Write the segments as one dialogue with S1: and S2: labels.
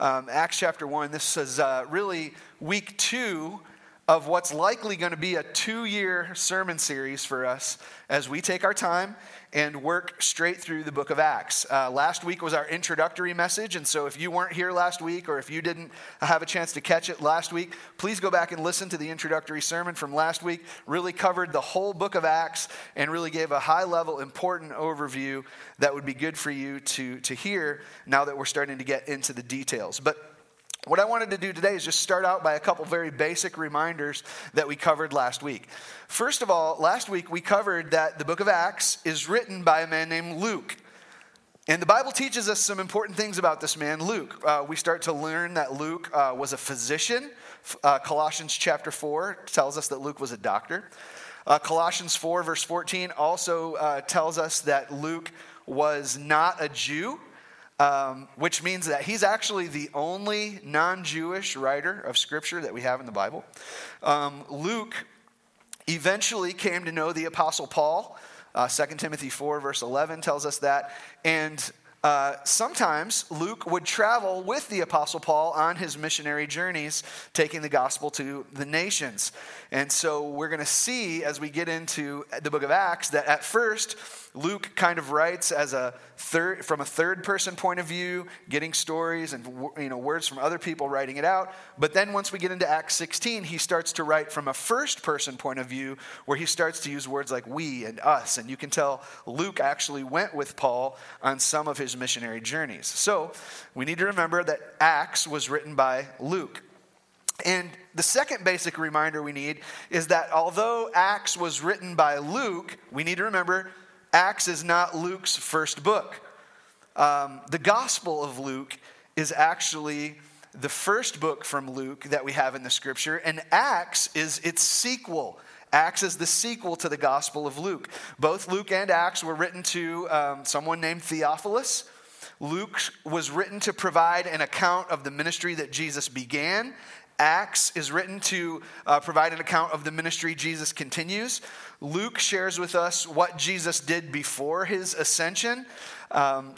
S1: um, Acts chapter 1. This is uh, really week two of what's likely going to be a two year sermon series for us as we take our time and work straight through the book of Acts. Uh, last week was our introductory message, and so if you weren't here last week or if you didn't have a chance to catch it last week, please go back and listen to the introductory sermon from last week. Really covered the whole book of Acts and really gave a high level, important overview that would be good for you to, to hear now that we're starting to get into the details. But what I wanted to do today is just start out by a couple very basic reminders that we covered last week. First of all, last week we covered that the book of Acts is written by a man named Luke. And the Bible teaches us some important things about this man, Luke. Uh, we start to learn that Luke uh, was a physician. Uh, Colossians chapter 4 tells us that Luke was a doctor. Uh, Colossians 4, verse 14, also uh, tells us that Luke was not a Jew um, which means that he's actually the only non Jewish writer of scripture that we have in the Bible. Um, Luke eventually came to know the Apostle Paul. Uh, 2 Timothy 4, verse 11 tells us that. And uh, sometimes Luke would travel with the Apostle Paul on his missionary journeys, taking the gospel to the nations. And so we're going to see as we get into the book of Acts that at first, Luke kind of writes as a third, from a third person point of view, getting stories and you know, words from other people, writing it out. But then once we get into Acts 16, he starts to write from a first person point of view, where he starts to use words like we and us. And you can tell Luke actually went with Paul on some of his missionary journeys. So we need to remember that Acts was written by Luke. And the second basic reminder we need is that although Acts was written by Luke, we need to remember Acts is not Luke's first book. Um, the Gospel of Luke is actually the first book from Luke that we have in the scripture, and Acts is its sequel. Acts is the sequel to the Gospel of Luke. Both Luke and Acts were written to um, someone named Theophilus. Luke was written to provide an account of the ministry that Jesus began. Acts is written to uh, provide an account of the ministry Jesus continues. Luke shares with us what Jesus did before his ascension. Um,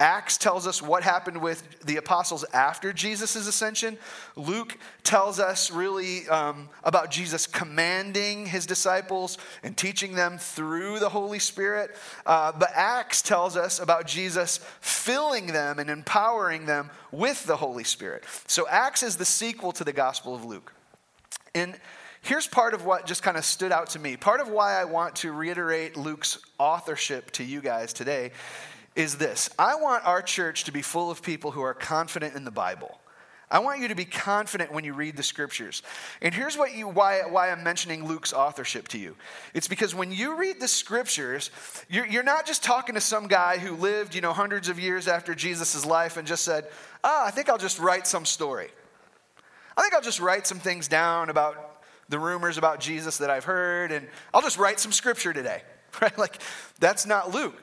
S1: Acts tells us what happened with the apostles after Jesus' ascension. Luke tells us really um, about Jesus commanding his disciples and teaching them through the Holy Spirit. Uh, but Acts tells us about Jesus filling them and empowering them with the Holy Spirit. So Acts is the sequel to the Gospel of Luke. And Here's part of what just kind of stood out to me. Part of why I want to reiterate Luke's authorship to you guys today is this I want our church to be full of people who are confident in the Bible. I want you to be confident when you read the scriptures. And here's what you, why, why I'm mentioning Luke's authorship to you. It's because when you read the scriptures, you're, you're not just talking to some guy who lived, you know, hundreds of years after Jesus' life and just said, ah, I think I'll just write some story. I think I'll just write some things down about the rumors about Jesus that I've heard, and I'll just write some scripture today. Right? Like, that's not Luke.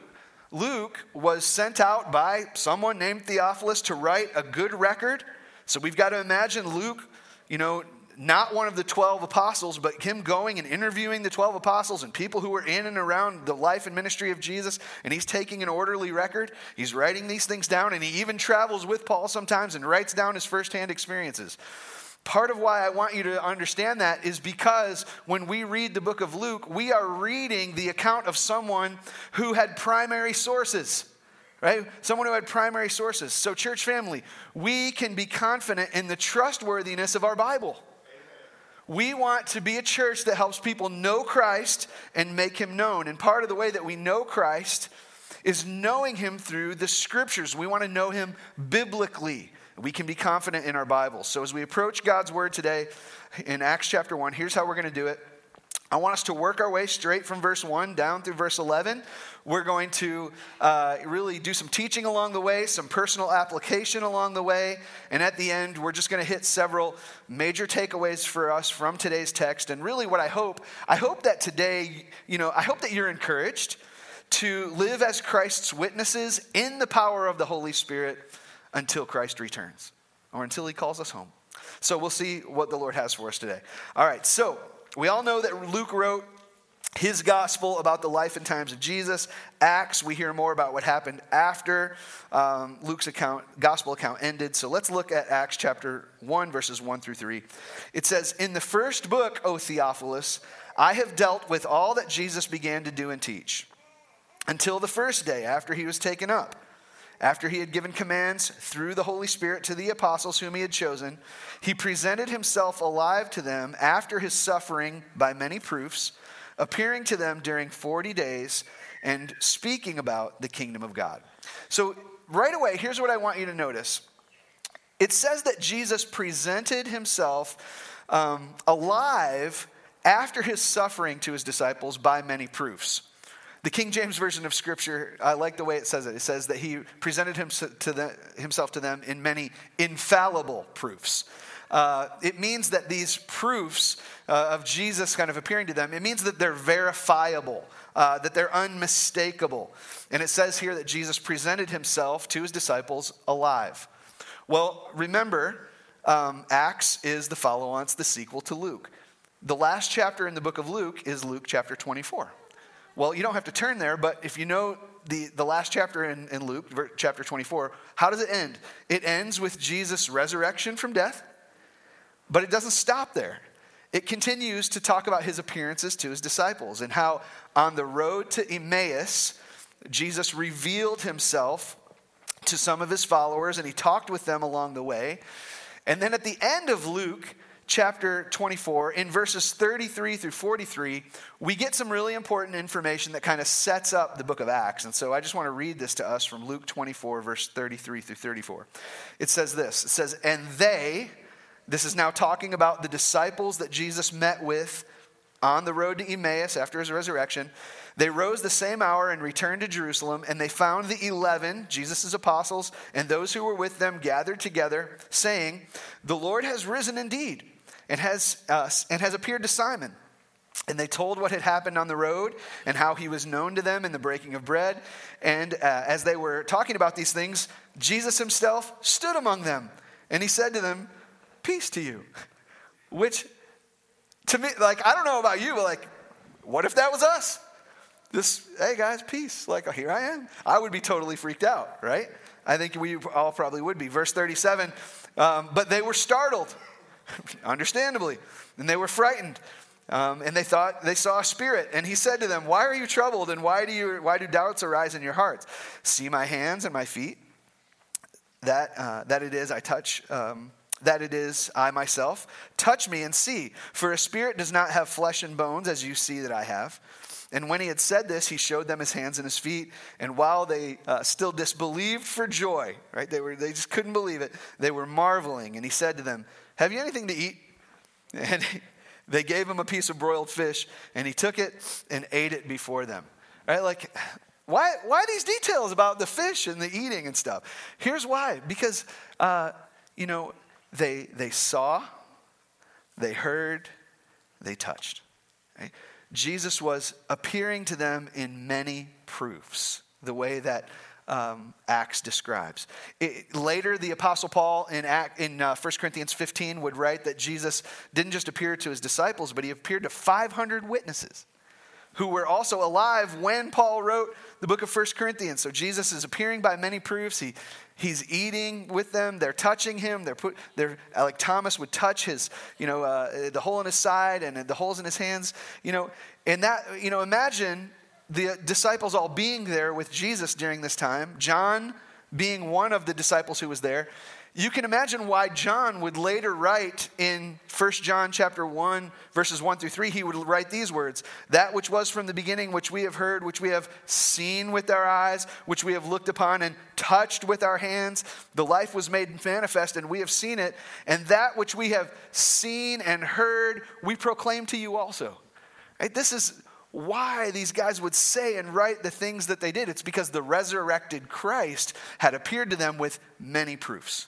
S1: Luke was sent out by someone named Theophilus to write a good record. So we've got to imagine Luke, you know, not one of the 12 apostles, but him going and interviewing the 12 apostles and people who were in and around the life and ministry of Jesus. And he's taking an orderly record. He's writing these things down, and he even travels with Paul sometimes and writes down his firsthand experiences. Part of why I want you to understand that is because when we read the book of Luke, we are reading the account of someone who had primary sources, right? Someone who had primary sources. So, church family, we can be confident in the trustworthiness of our Bible. We want to be a church that helps people know Christ and make him known. And part of the way that we know Christ is knowing him through the scriptures. We want to know him biblically. We can be confident in our Bibles. So as we approach God's word today in Acts chapter 1, here's how we're going to do it. I want us to work our way straight from verse 1 down through verse 11. We're going to uh, really do some teaching along the way, some personal application along the way, and at the end, we're just going to hit several major takeaways for us from today's text. And really, what I hope, I hope that today, you know, I hope that you're encouraged to live as Christ's witnesses in the power of the Holy Spirit until Christ returns or until he calls us home. So we'll see what the Lord has for us today. All right, so we all know that Luke wrote his gospel about the life and times of Jesus. Acts, we hear more about what happened after um, Luke's account, gospel account ended. So let's look at Acts chapter 1, verses 1 through 3. It says, In the first book, O Theophilus, I have dealt with all that Jesus began to do and teach until the first day after he was taken up. After he had given commands through the Holy Spirit to the apostles whom he had chosen, he presented himself alive to them after his suffering by many proofs appearing to them during 40 days and speaking about the kingdom of God. So, right away, here's what I want you to notice it says that Jesus presented himself um, alive after his suffering to his disciples by many proofs. The King James Version of Scripture, I like the way it says it. It says that he presented himself to, them in many infallible proofs. Uh, it means that these proofs uh, of Jesus kind of appearing to them, it means that they're verifiable, uh, that they're unmistakable. And it says here that Jesus presented himself to his disciples alive. Well, remember, um, Acts is the follow on, the sequel to Luke. The last chapter in the book of Luke is Luke chapter 24. Well, you don't have to turn there, but if you know the, the last chapter in, in Luke, chapter 24, how does it end? It ends with Jesus' resurrection from death but it doesn't stop there. It continues to talk about his appearances to his disciples and how on the road to Emmaus, Jesus revealed himself to some of his followers and he talked with them along the way. And then at the end of Luke chapter 24, in verses 33 through 43, we get some really important information that kind of sets up the book of Acts. And so I just want to read this to us from Luke 24, verse 33 through 34. It says this It says, And they, this is now talking about the disciples that Jesus met with on the road to Emmaus after his resurrection. They rose the same hour and returned to Jerusalem, and they found the eleven, Jesus' apostles, and those who were with them gathered together, saying, The Lord has risen indeed, and has, uh, and has appeared to Simon. And they told what had happened on the road and how he was known to them in the breaking of bread. And uh, as they were talking about these things, Jesus himself stood among them, and he said to them, peace to you. Which, to me, like, I don't know about you, but like, what if that was us? This, hey guys, peace. Like, here I am. I would be totally freaked out, right? I think we all probably would be. Verse 37 um, but they were startled, understandably, and they were frightened. Um, and they thought they saw a spirit. And he said to them, Why are you troubled? And why do, you, why do doubts arise in your hearts? See my hands and my feet? That, uh, that it is I touch um, that it is I myself. Touch me and see, for a spirit does not have flesh and bones, as you see that I have. And when he had said this, he showed them his hands and his feet. And while they uh, still disbelieved for joy, right, they, were, they just couldn't believe it, they were marveling. And he said to them, Have you anything to eat? And they gave him a piece of broiled fish, and he took it and ate it before them. Right? Like, why, why these details about the fish and the eating and stuff? Here's why. Because, uh, you know, they, they saw, they heard, they touched. Right? Jesus was appearing to them in many proofs, the way that um, Acts describes. It, later, the Apostle Paul in, Act, in uh, 1 Corinthians 15 would write that Jesus didn't just appear to his disciples, but he appeared to 500 witnesses who were also alive when Paul wrote the book of 1 Corinthians. So Jesus is appearing by many proofs. He, he's eating with them. They're touching him. They're put, they're, like Thomas would touch his, you know, uh, the hole in his side and the holes in his hands, you know. And that, you know, imagine the disciples all being there with Jesus during this time. John being one of the disciples who was there you can imagine why John would later write in 1 John chapter 1 verses 1 through 3 he would write these words that which was from the beginning which we have heard which we have seen with our eyes which we have looked upon and touched with our hands the life was made manifest and we have seen it and that which we have seen and heard we proclaim to you also right this is why these guys would say and write the things that they did it's because the resurrected Christ had appeared to them with many proofs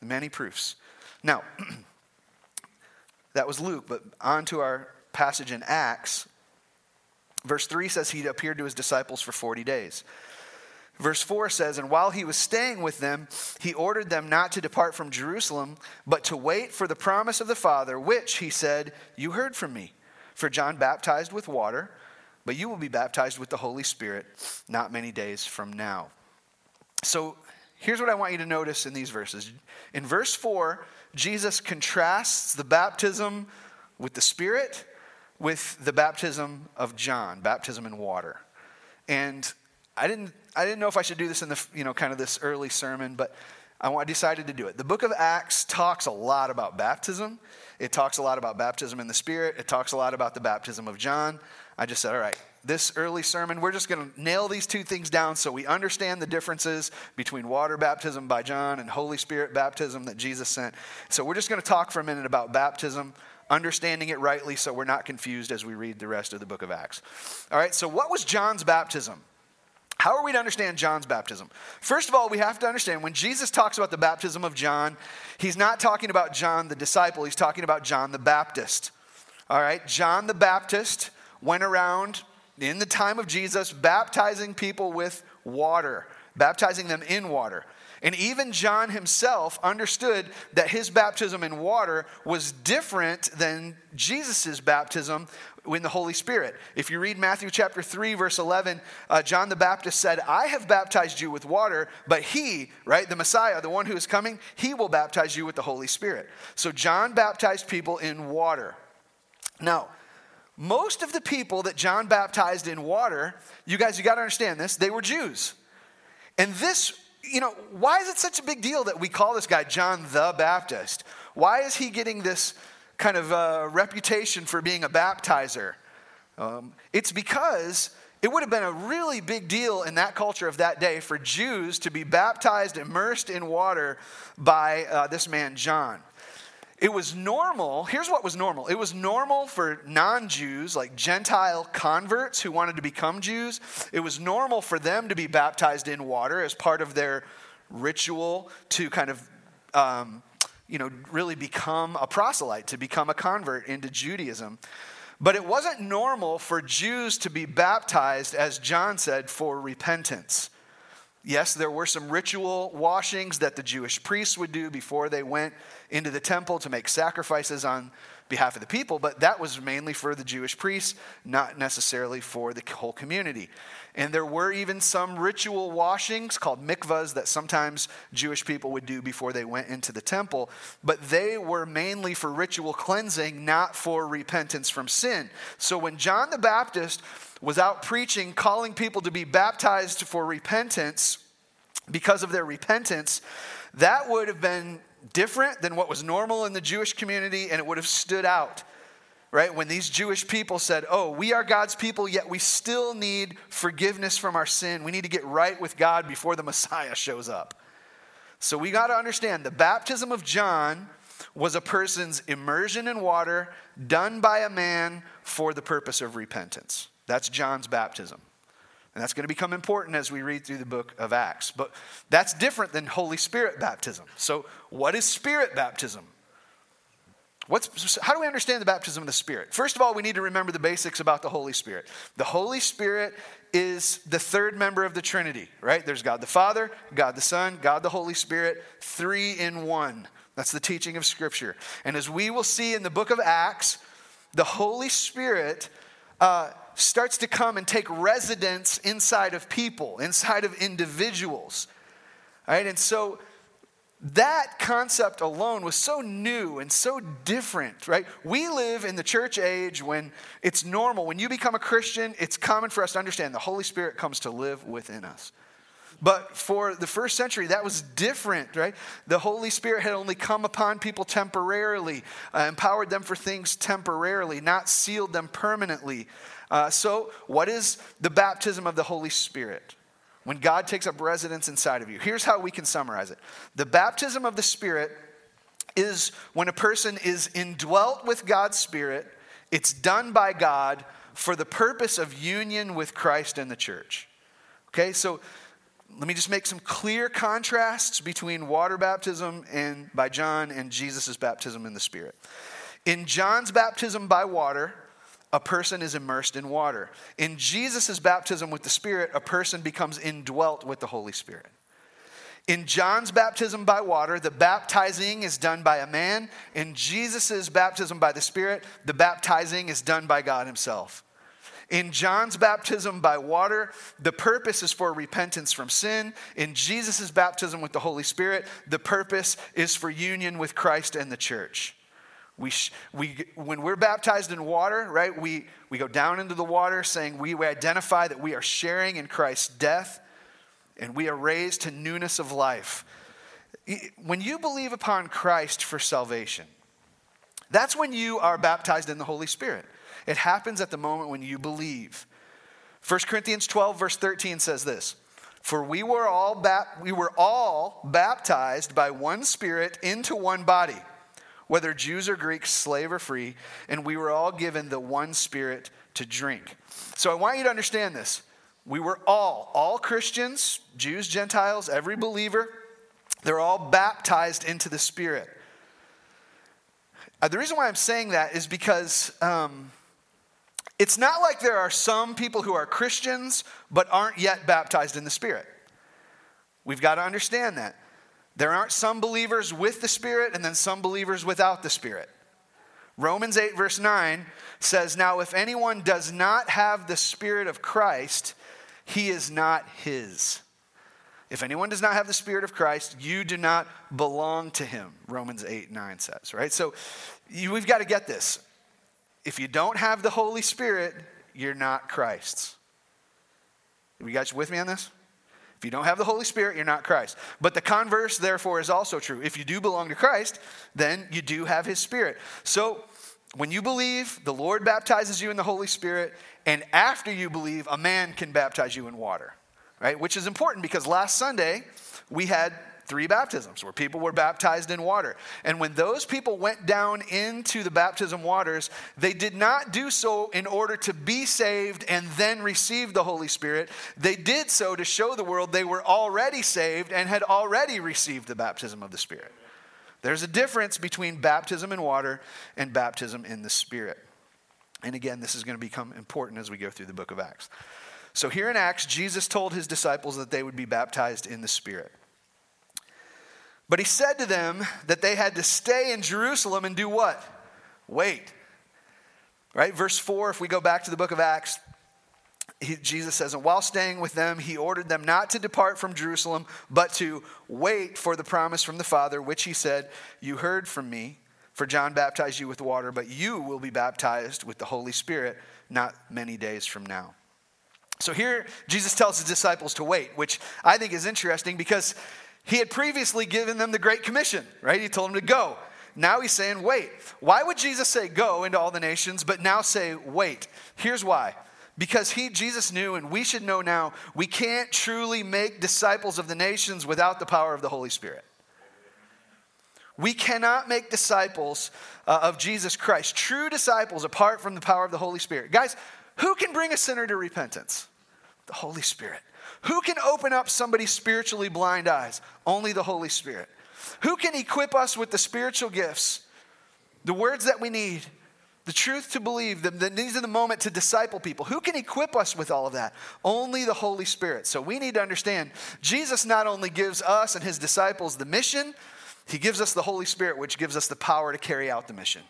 S1: Many proofs. Now, that was Luke, but on to our passage in Acts. Verse 3 says he appeared to his disciples for 40 days. Verse 4 says, And while he was staying with them, he ordered them not to depart from Jerusalem, but to wait for the promise of the Father, which, he said, You heard from me. For John baptized with water, but you will be baptized with the Holy Spirit not many days from now. So here's what I want you to notice in these verses. In verse 4, Jesus contrasts the baptism with the Spirit with the baptism of John, baptism in water. And I didn't, I didn't know if I should do this in the, you know, kind of this early sermon, but I decided to do it. The book of Acts talks a lot about baptism. It talks a lot about baptism in the Spirit. It talks a lot about the baptism of John. I just said, all right, this early sermon, we're just going to nail these two things down so we understand the differences between water baptism by John and Holy Spirit baptism that Jesus sent. So we're just going to talk for a minute about baptism, understanding it rightly so we're not confused as we read the rest of the book of Acts. All right, so what was John's baptism? How are we to understand John's baptism? First of all, we have to understand when Jesus talks about the baptism of John, he's not talking about John the disciple, he's talking about John the Baptist. All right, John the Baptist went around in the time of Jesus baptizing people with water, baptizing them in water. And even John himself understood that his baptism in water was different than Jesus' baptism in the Holy Spirit. If you read Matthew chapter 3, verse 11, uh, John the Baptist said, I have baptized you with water, but he, right, the Messiah, the one who is coming, he will baptize you with the Holy Spirit. So John baptized people in water. Now, most of the people that John baptized in water, you guys, you got to understand this, they were Jews. And this you know, why is it such a big deal that we call this guy John the Baptist? Why is he getting this kind of uh, reputation for being a baptizer? Um, it's because it would have been a really big deal in that culture of that day for Jews to be baptized, immersed in water by uh, this man, John. It was normal, here's what was normal. It was normal for non Jews, like Gentile converts who wanted to become Jews, it was normal for them to be baptized in water as part of their ritual to kind of, um, you know, really become a proselyte, to become a convert into Judaism. But it wasn't normal for Jews to be baptized, as John said, for repentance. Yes, there were some ritual washings that the Jewish priests would do before they went into the temple to make sacrifices on behalf of the people, but that was mainly for the Jewish priests, not necessarily for the whole community. And there were even some ritual washings called mikvahs that sometimes Jewish people would do before they went into the temple, but they were mainly for ritual cleansing, not for repentance from sin. So when John the Baptist was out preaching, calling people to be baptized for repentance because of their repentance, that would have been different than what was normal in the Jewish community and it would have stood out. Right? When these Jewish people said, Oh, we are God's people, yet we still need forgiveness from our sin. We need to get right with God before the Messiah shows up. So we got to understand the baptism of John was a person's immersion in water done by a man for the purpose of repentance. That's John's baptism. And that's going to become important as we read through the book of Acts. But that's different than Holy Spirit baptism. So, what is Spirit baptism? What's, how do we understand the baptism of the Spirit? First of all, we need to remember the basics about the Holy Spirit. The Holy Spirit is the third member of the Trinity, right? There's God the Father, God the Son, God the Holy Spirit, three in one. That's the teaching of Scripture. And as we will see in the book of Acts, the Holy Spirit uh, starts to come and take residence inside of people, inside of individuals. Right? And so that concept alone was so new and so different, right? We live in the church age when it's normal. When you become a Christian, it's common for us to understand the Holy Spirit comes to live within us. But for the first century, that was different, right? The Holy Spirit had only come upon people temporarily, uh, empowered them for things temporarily, not sealed them permanently. Uh, so, what is the baptism of the Holy Spirit? When God takes up residence inside of you. Here's how we can summarize it the baptism of the Spirit is when a person is indwelt with God's Spirit, it's done by God for the purpose of union with Christ and the church. Okay, so let me just make some clear contrasts between water baptism and by John and Jesus' baptism in the Spirit. In John's baptism by water, a person is immersed in water. In Jesus' baptism with the Spirit, a person becomes indwelt with the Holy Spirit. In John's baptism by water, the baptizing is done by a man. In Jesus' baptism by the Spirit, the baptizing is done by God Himself. In John's baptism by water, the purpose is for repentance from sin. In Jesus' baptism with the Holy Spirit, the purpose is for union with Christ and the church. We, we, when we're baptized in water, right, we, we go down into the water saying we, we identify that we are sharing in Christ's death and we are raised to newness of life. When you believe upon Christ for salvation, that's when you are baptized in the Holy Spirit. It happens at the moment when you believe. 1 Corinthians 12, verse 13 says this For we were all, bap- we were all baptized by one Spirit into one body, whether Jews or Greeks, slave or free, and we were all given the one Spirit to drink. So I want you to understand this. We were all, all Christians, Jews, Gentiles, every believer, they're all baptized into the Spirit. Uh, the reason why I'm saying that is because um, it's not like there are some people who are Christians but aren't yet baptized in the Spirit. We've got to understand that. There aren't some believers with the Spirit and then some believers without the Spirit. Romans 8, verse 9 says, Now if anyone does not have the Spirit of Christ, he is not his. If anyone does not have the Spirit of Christ, you do not belong to him, Romans 8, 9 says, right? So you, we've got to get this. If you don't have the Holy Spirit, you're not Christ's. You guys with me on this? If you don't have the Holy Spirit, you're not Christ. But the converse, therefore, is also true. If you do belong to Christ, then you do have His Spirit. So when you believe, the Lord baptizes you in the Holy Spirit, and after you believe, a man can baptize you in water, right? Which is important because last Sunday we had three baptisms where people were baptized in water. And when those people went down into the baptism waters, they did not do so in order to be saved and then receive the Holy Spirit. They did so to show the world they were already saved and had already received the baptism of the Spirit. There's a difference between baptism in water and baptism in the Spirit. And again, this is going to become important as we go through the book of Acts. So, here in Acts, Jesus told his disciples that they would be baptized in the Spirit. But he said to them that they had to stay in Jerusalem and do what? Wait. Right? Verse 4, if we go back to the book of Acts, he, Jesus says, And while staying with them, he ordered them not to depart from Jerusalem, but to wait for the promise from the Father, which he said, You heard from me, for John baptized you with water, but you will be baptized with the Holy Spirit not many days from now. So here, Jesus tells his disciples to wait, which I think is interesting because he had previously given them the Great Commission, right? He told them to go. Now he's saying, wait. Why would Jesus say go into all the nations, but now say wait? Here's why. Because he, Jesus knew, and we should know now, we can't truly make disciples of the nations without the power of the Holy Spirit. We cannot make disciples uh, of Jesus Christ, true disciples, apart from the power of the Holy Spirit. Guys, who can bring a sinner to repentance? The Holy Spirit. Who can open up somebody's spiritually blind eyes? Only the Holy Spirit. Who can equip us with the spiritual gifts, the words that we need, the truth to believe, the, the needs of the moment to disciple people? Who can equip us with all of that? Only the Holy Spirit. So we need to understand Jesus not only gives us and his disciples the mission, he gives us the Holy Spirit, which gives us the power to carry out the mission.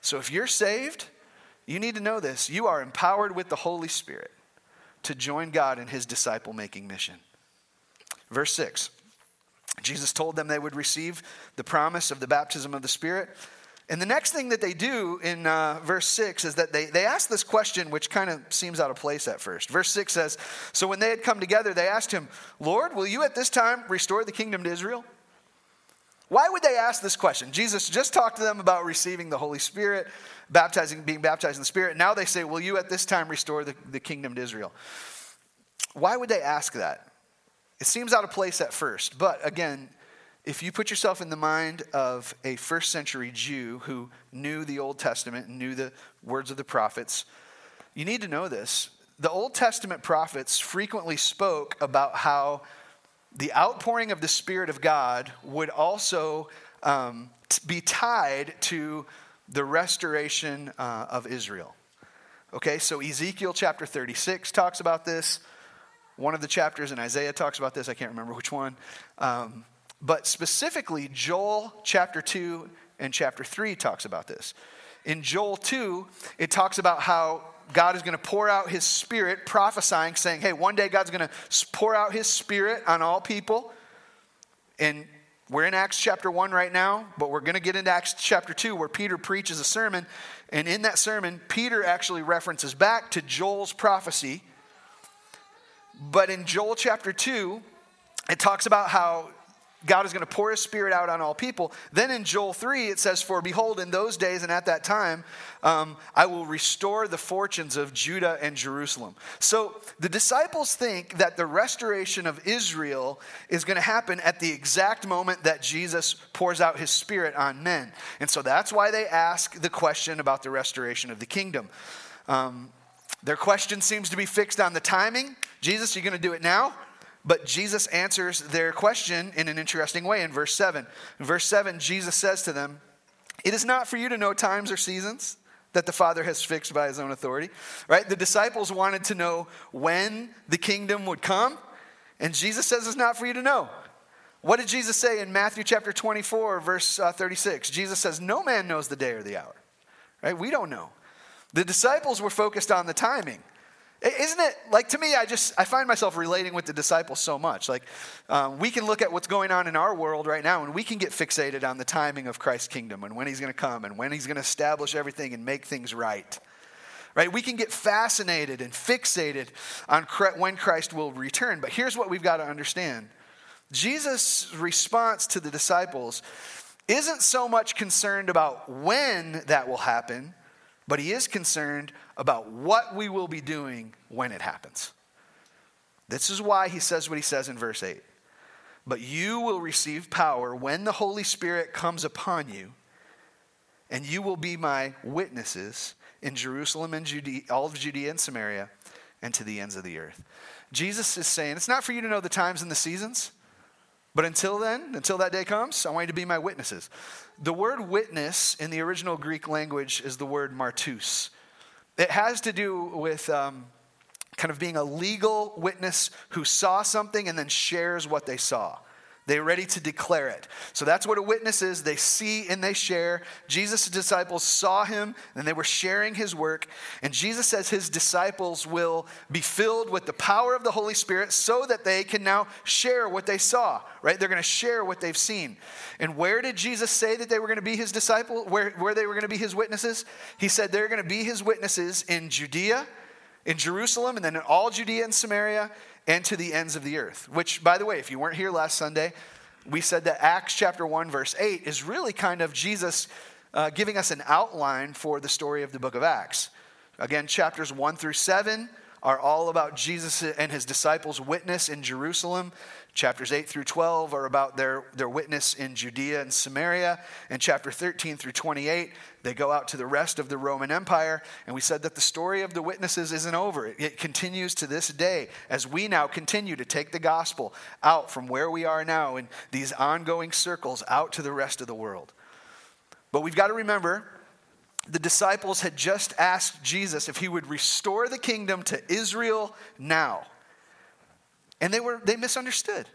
S1: So if you're saved, you need to know this. You are empowered with the Holy Spirit to join God in his disciple making mission. Verse 6 Jesus told them they would receive the promise of the baptism of the Spirit. And the next thing that they do in uh, verse 6 is that they, they ask this question, which kind of seems out of place at first. Verse 6 says So when they had come together, they asked him, Lord, will you at this time restore the kingdom to Israel? Why would they ask this question? Jesus just talked to them about receiving the Holy Spirit baptizing, being baptized in the Spirit. Now they say, Will you at this time restore the, the kingdom to Israel? Why would they ask that? It seems out of place at first, but again, if you put yourself in the mind of a first century Jew who knew the Old Testament and knew the words of the prophets, you need to know this. The Old Testament prophets frequently spoke about how the outpouring of the Spirit of God would also um, be tied to the restoration uh, of Israel. Okay, so Ezekiel chapter 36 talks about this. One of the chapters in Isaiah talks about this. I can't remember which one. Um, but specifically, Joel chapter 2 and chapter 3 talks about this. In Joel 2, it talks about how God is going to pour out his spirit, prophesying, saying, hey, one day God's going to pour out his spirit on all people. And we're in Acts chapter 1 right now, but we're going to get into Acts chapter 2 where Peter preaches a sermon. And in that sermon, Peter actually references back to Joel's prophecy. But in Joel chapter 2, it talks about how God is going to pour his spirit out on all people. Then in Joel 3, it says, For behold, in those days and at that time, um, I will restore the fortunes of Judah and Jerusalem. So the disciples think that the restoration of Israel is going to happen at the exact moment that Jesus pours out his spirit on men. And so that's why they ask the question about the restoration of the kingdom. Um, their question seems to be fixed on the timing. Jesus, are you going to do it now? But Jesus answers their question in an interesting way in verse 7. In verse 7, Jesus says to them, It is not for you to know times or seasons that the Father has fixed by his own authority. Right? The disciples wanted to know when the kingdom would come, and Jesus says it's not for you to know. What did Jesus say in Matthew chapter 24, verse uh, 36? Jesus says, No man knows the day or the hour. Right? We don't know. The disciples were focused on the timing. Isn't it like to me? I just I find myself relating with the disciples so much. Like um, we can look at what's going on in our world right now, and we can get fixated on the timing of Christ's kingdom and when He's going to come and when He's going to establish everything and make things right. Right? We can get fascinated and fixated on when Christ will return. But here's what we've got to understand: Jesus' response to the disciples isn't so much concerned about when that will happen but he is concerned about what we will be doing when it happens. This is why he says what he says in verse 8. But you will receive power when the Holy Spirit comes upon you, and you will be my witnesses in Jerusalem and Judea, all of Judea and Samaria, and to the ends of the earth. Jesus is saying, it's not for you to know the times and the seasons, but until then, until that day comes, I want you to be my witnesses. The word witness in the original Greek language is the word martus. It has to do with um, kind of being a legal witness who saw something and then shares what they saw. They're ready to declare it. So that's what a witness is. They see and they share. Jesus' disciples saw him and they were sharing his work. And Jesus says his disciples will be filled with the power of the Holy Spirit so that they can now share what they saw, right? They're going to share what they've seen. And where did Jesus say that they were going to be his disciples, where, where they were going to be his witnesses? He said they're going to be his witnesses in Judea, in Jerusalem, and then in all Judea and Samaria, and to the ends of the earth. Which, by the way, if you weren't here last Sunday, we said that Acts chapter 1, verse 8 is really kind of Jesus uh, giving us an outline for the story of the book of Acts. Again, chapters 1 through 7 are all about Jesus and his disciples' witness in Jerusalem. Chapters 8 through 12 are about their, their witness in Judea and Samaria. And chapter 13 through 28, they go out to the rest of the Roman Empire. And we said that the story of the witnesses isn't over. It, it continues to this day as we now continue to take the gospel out from where we are now in these ongoing circles out to the rest of the world. But we've got to remember the disciples had just asked Jesus if he would restore the kingdom to Israel now. And they were they misunderstood.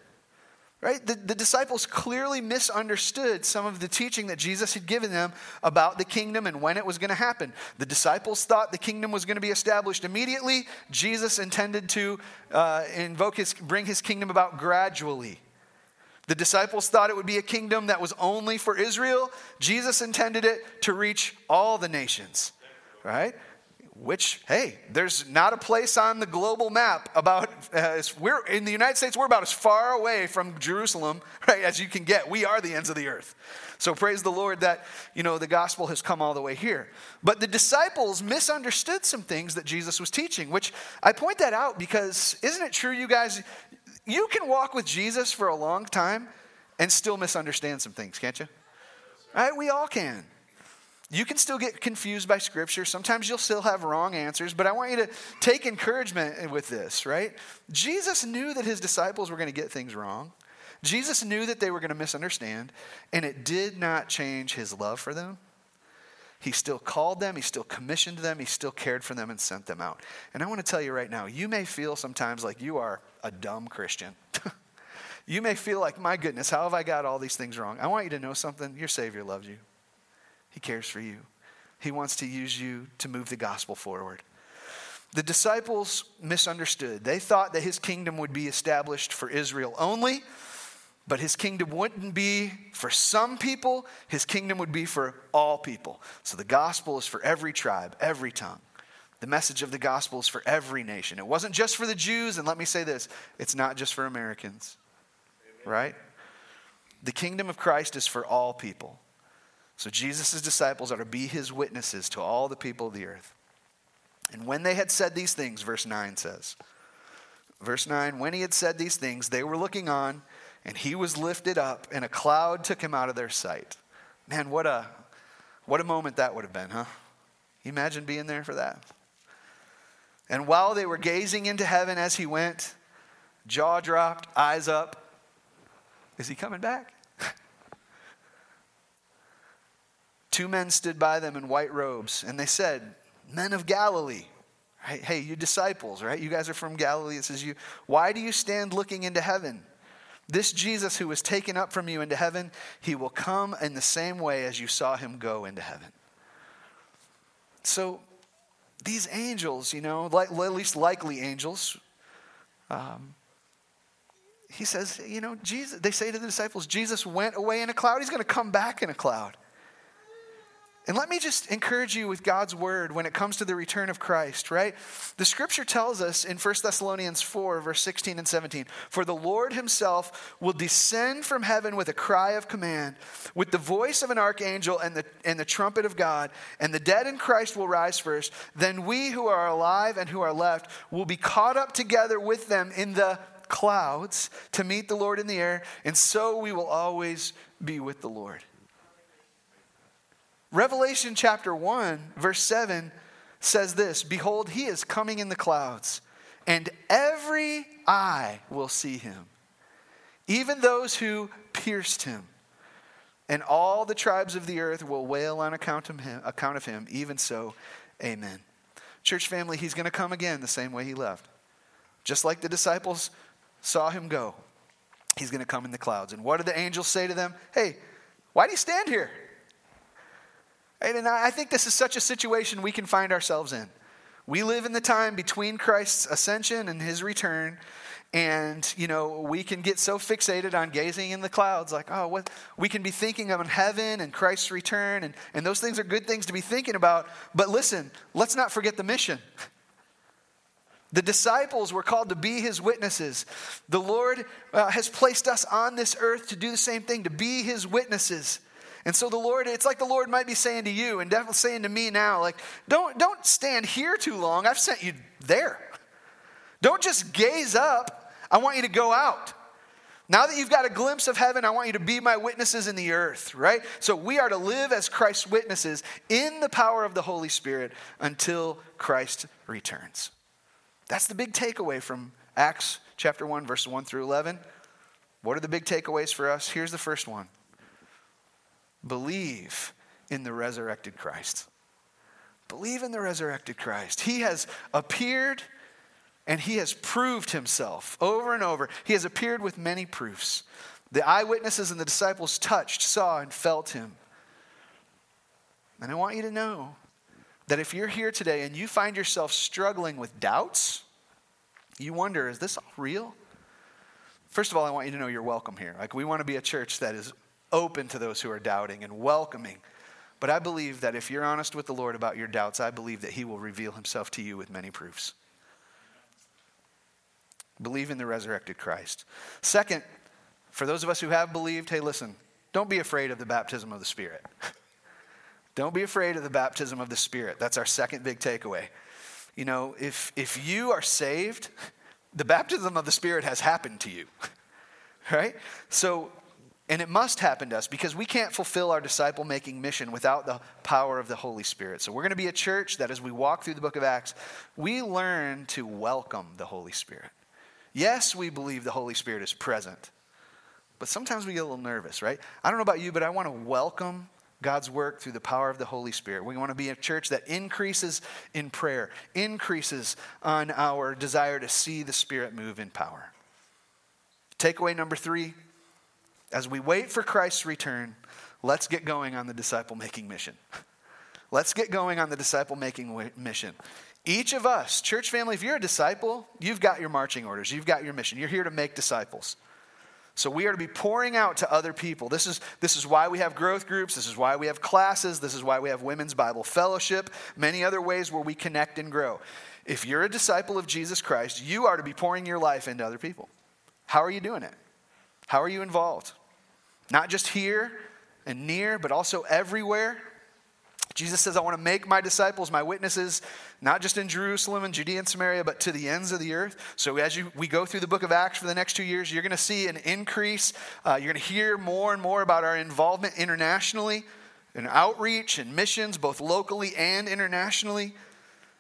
S1: Right? The, the disciples clearly misunderstood some of the teaching that Jesus had given them about the kingdom and when it was going to happen. The disciples thought the kingdom was going to be established immediately. Jesus intended to uh, invoke his, bring his kingdom about gradually. The disciples thought it would be a kingdom that was only for Israel. Jesus intended it to reach all the nations, right? Which hey there's not a place on the global map about uh, we're in the united states we're about as far away from jerusalem right as you can get. We are the ends of the earth. So praise the lord that you know the gospel has come all the way here. But the disciples misunderstood some things that jesus was teaching which i point that out because isn't it true you guys you can walk with jesus for a long time and still misunderstand some things can't you? Right we all can you can still get confused by scripture. Sometimes you'll still have wrong answers, but I want you to take encouragement with this, right? Jesus knew that his disciples were going to get things wrong. Jesus knew that they were going to misunderstand, and it did not change his love for them. He still called them, he still commissioned them, he still cared for them and sent them out. And I want to tell you right now, you may feel sometimes like you are a dumb Christian. you may feel like, my goodness, how have I got all these things wrong? I want you to know something. Your Savior loves you. He cares for you. He wants to use you to move the gospel forward. The disciples misunderstood. They thought that his kingdom would be established for Israel only, but his kingdom wouldn't be for some people, his kingdom would be for all people. So the gospel is for every tribe, every tongue. The message of the gospel is for every nation. It wasn't just for the Jews, and let me say this it's not just for Americans, Amen. right? The kingdom of Christ is for all people. So Jesus' disciples are to be his witnesses to all the people of the earth. And when they had said these things, verse 9 says, verse 9, when he had said these things, they were looking on, and he was lifted up, and a cloud took him out of their sight. Man, what a what a moment that would have been, huh? You imagine being there for that? And while they were gazing into heaven as he went, jaw dropped, eyes up, is he coming back? Two men stood by them in white robes, and they said, Men of Galilee, hey, you disciples, right? You guys are from Galilee. It says you, why do you stand looking into heaven? This Jesus who was taken up from you into heaven, he will come in the same way as you saw him go into heaven. So, these angels, you know, like, at least likely angels, um, he says, you know, Jesus, they say to the disciples, Jesus went away in a cloud. He's going to come back in a cloud. And let me just encourage you with God's word when it comes to the return of Christ, right? The scripture tells us in 1 Thessalonians 4, verse 16 and 17 For the Lord himself will descend from heaven with a cry of command, with the voice of an archangel and the, and the trumpet of God, and the dead in Christ will rise first. Then we who are alive and who are left will be caught up together with them in the clouds to meet the Lord in the air, and so we will always be with the Lord. Revelation chapter 1, verse 7 says this Behold, he is coming in the clouds, and every eye will see him, even those who pierced him. And all the tribes of the earth will wail on account of him, account of him. Even so, amen. Church family, he's going to come again the same way he left. Just like the disciples saw him go, he's going to come in the clouds. And what did the angels say to them? Hey, why do you stand here? And I think this is such a situation we can find ourselves in. We live in the time between Christ's ascension and his return. And, you know, we can get so fixated on gazing in the clouds, like, oh, what? We can be thinking of heaven and Christ's return, and, and those things are good things to be thinking about. But listen, let's not forget the mission. The disciples were called to be his witnesses. The Lord uh, has placed us on this earth to do the same thing, to be his witnesses. And so the Lord, it's like the Lord might be saying to you and definitely saying to me now, like, don't, don't stand here too long. I've sent you there. Don't just gaze up. I want you to go out. Now that you've got a glimpse of heaven, I want you to be my witnesses in the earth, right? So we are to live as Christ's witnesses in the power of the Holy Spirit until Christ returns. That's the big takeaway from Acts chapter 1, verses 1 through 11. What are the big takeaways for us? Here's the first one Believe in the resurrected Christ. Believe in the resurrected Christ. He has appeared and he has proved himself over and over. He has appeared with many proofs. The eyewitnesses and the disciples touched, saw, and felt him. And I want you to know that if you're here today and you find yourself struggling with doubts, you wonder, is this all real? First of all, I want you to know you're welcome here. Like, we want to be a church that is open to those who are doubting and welcoming. But I believe that if you're honest with the Lord about your doubts, I believe that He will reveal Himself to you with many proofs. Believe in the resurrected Christ. Second, for those of us who have believed, hey, listen, don't be afraid of the baptism of the Spirit. don't be afraid of the baptism of the Spirit. That's our second big takeaway. You know, if, if you are saved, the baptism of the Spirit has happened to you. right? So and it must happen to us because we can't fulfill our disciple making mission without the power of the Holy Spirit. So we're going to be a church that as we walk through the book of Acts, we learn to welcome the Holy Spirit. Yes, we believe the Holy Spirit is present, but sometimes we get a little nervous, right? I don't know about you, but I want to welcome God's work through the power of the Holy Spirit. We want to be a church that increases in prayer, increases on our desire to see the Spirit move in power. Takeaway number three as we wait for Christ's return, let's get going on the disciple making mission. Let's get going on the disciple making mission. Each of us, church family, if you're a disciple, you've got your marching orders, you've got your mission. You're here to make disciples. So we are to be pouring out to other people. This is, this is why we have growth groups. This is why we have classes. This is why we have women's Bible fellowship, many other ways where we connect and grow. If you're a disciple of Jesus Christ, you are to be pouring your life into other people. How are you doing it? How are you involved? Not just here and near, but also everywhere. Jesus says, I want to make my disciples my witnesses, not just in Jerusalem and Judea and Samaria, but to the ends of the earth. So, as you, we go through the book of Acts for the next two years, you're going to see an increase. Uh, you're going to hear more and more about our involvement internationally in outreach and missions, both locally and internationally.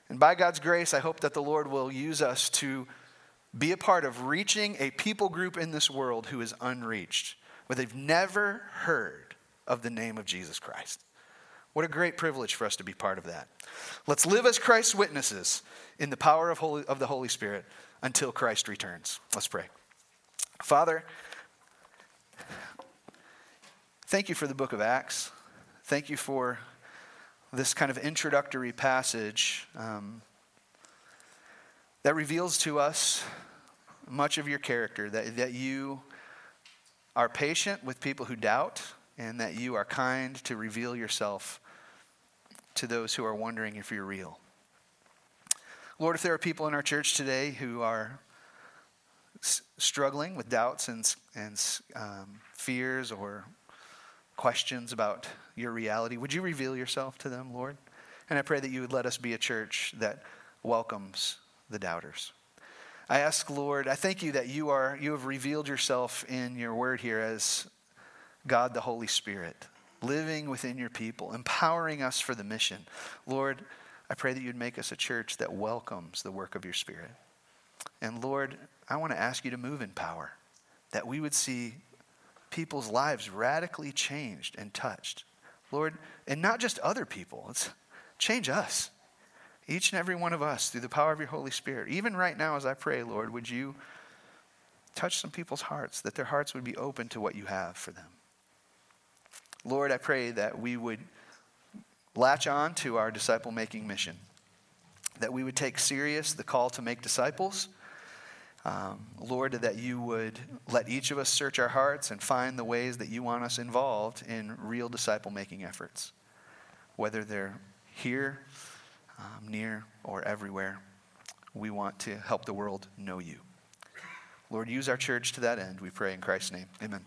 S1: And by God's grace, I hope that the Lord will use us to be a part of reaching a people group in this world who is unreached, where they've never heard of the name of Jesus Christ. What a great privilege for us to be part of that. Let's live as Christ's witnesses in the power of, Holy, of the Holy Spirit until Christ returns. Let's pray. Father, thank you for the book of Acts. Thank you for this kind of introductory passage um, that reveals to us much of your character, that, that you are patient with people who doubt, and that you are kind to reveal yourself to those who are wondering if you're real. Lord, if there are people in our church today who are s- struggling with doubts and, and um, fears or questions about your reality, would you reveal yourself to them, Lord? And I pray that you would let us be a church that welcomes the doubters. I ask, Lord, I thank you that you are you have revealed yourself in your word here as God the Holy Spirit, living within your people, empowering us for the mission. Lord, I pray that you'd make us a church that welcomes the work of your Spirit. And Lord, I want to ask you to move in power, that we would see people's lives radically changed and touched. Lord, and not just other people, it's change us. Each and every one of us through the power of your Holy Spirit. Even right now, as I pray, Lord, would you touch some people's hearts, that their hearts would be open to what you have for them. Lord, I pray that we would latch on to our disciple making mission, that we would take serious the call to make disciples. Um, Lord, that you would let each of us search our hearts and find the ways that you want us involved in real disciple making efforts, whether they're here, um, near, or everywhere. We want to help the world know you. Lord, use our church to that end. We pray in Christ's name. Amen.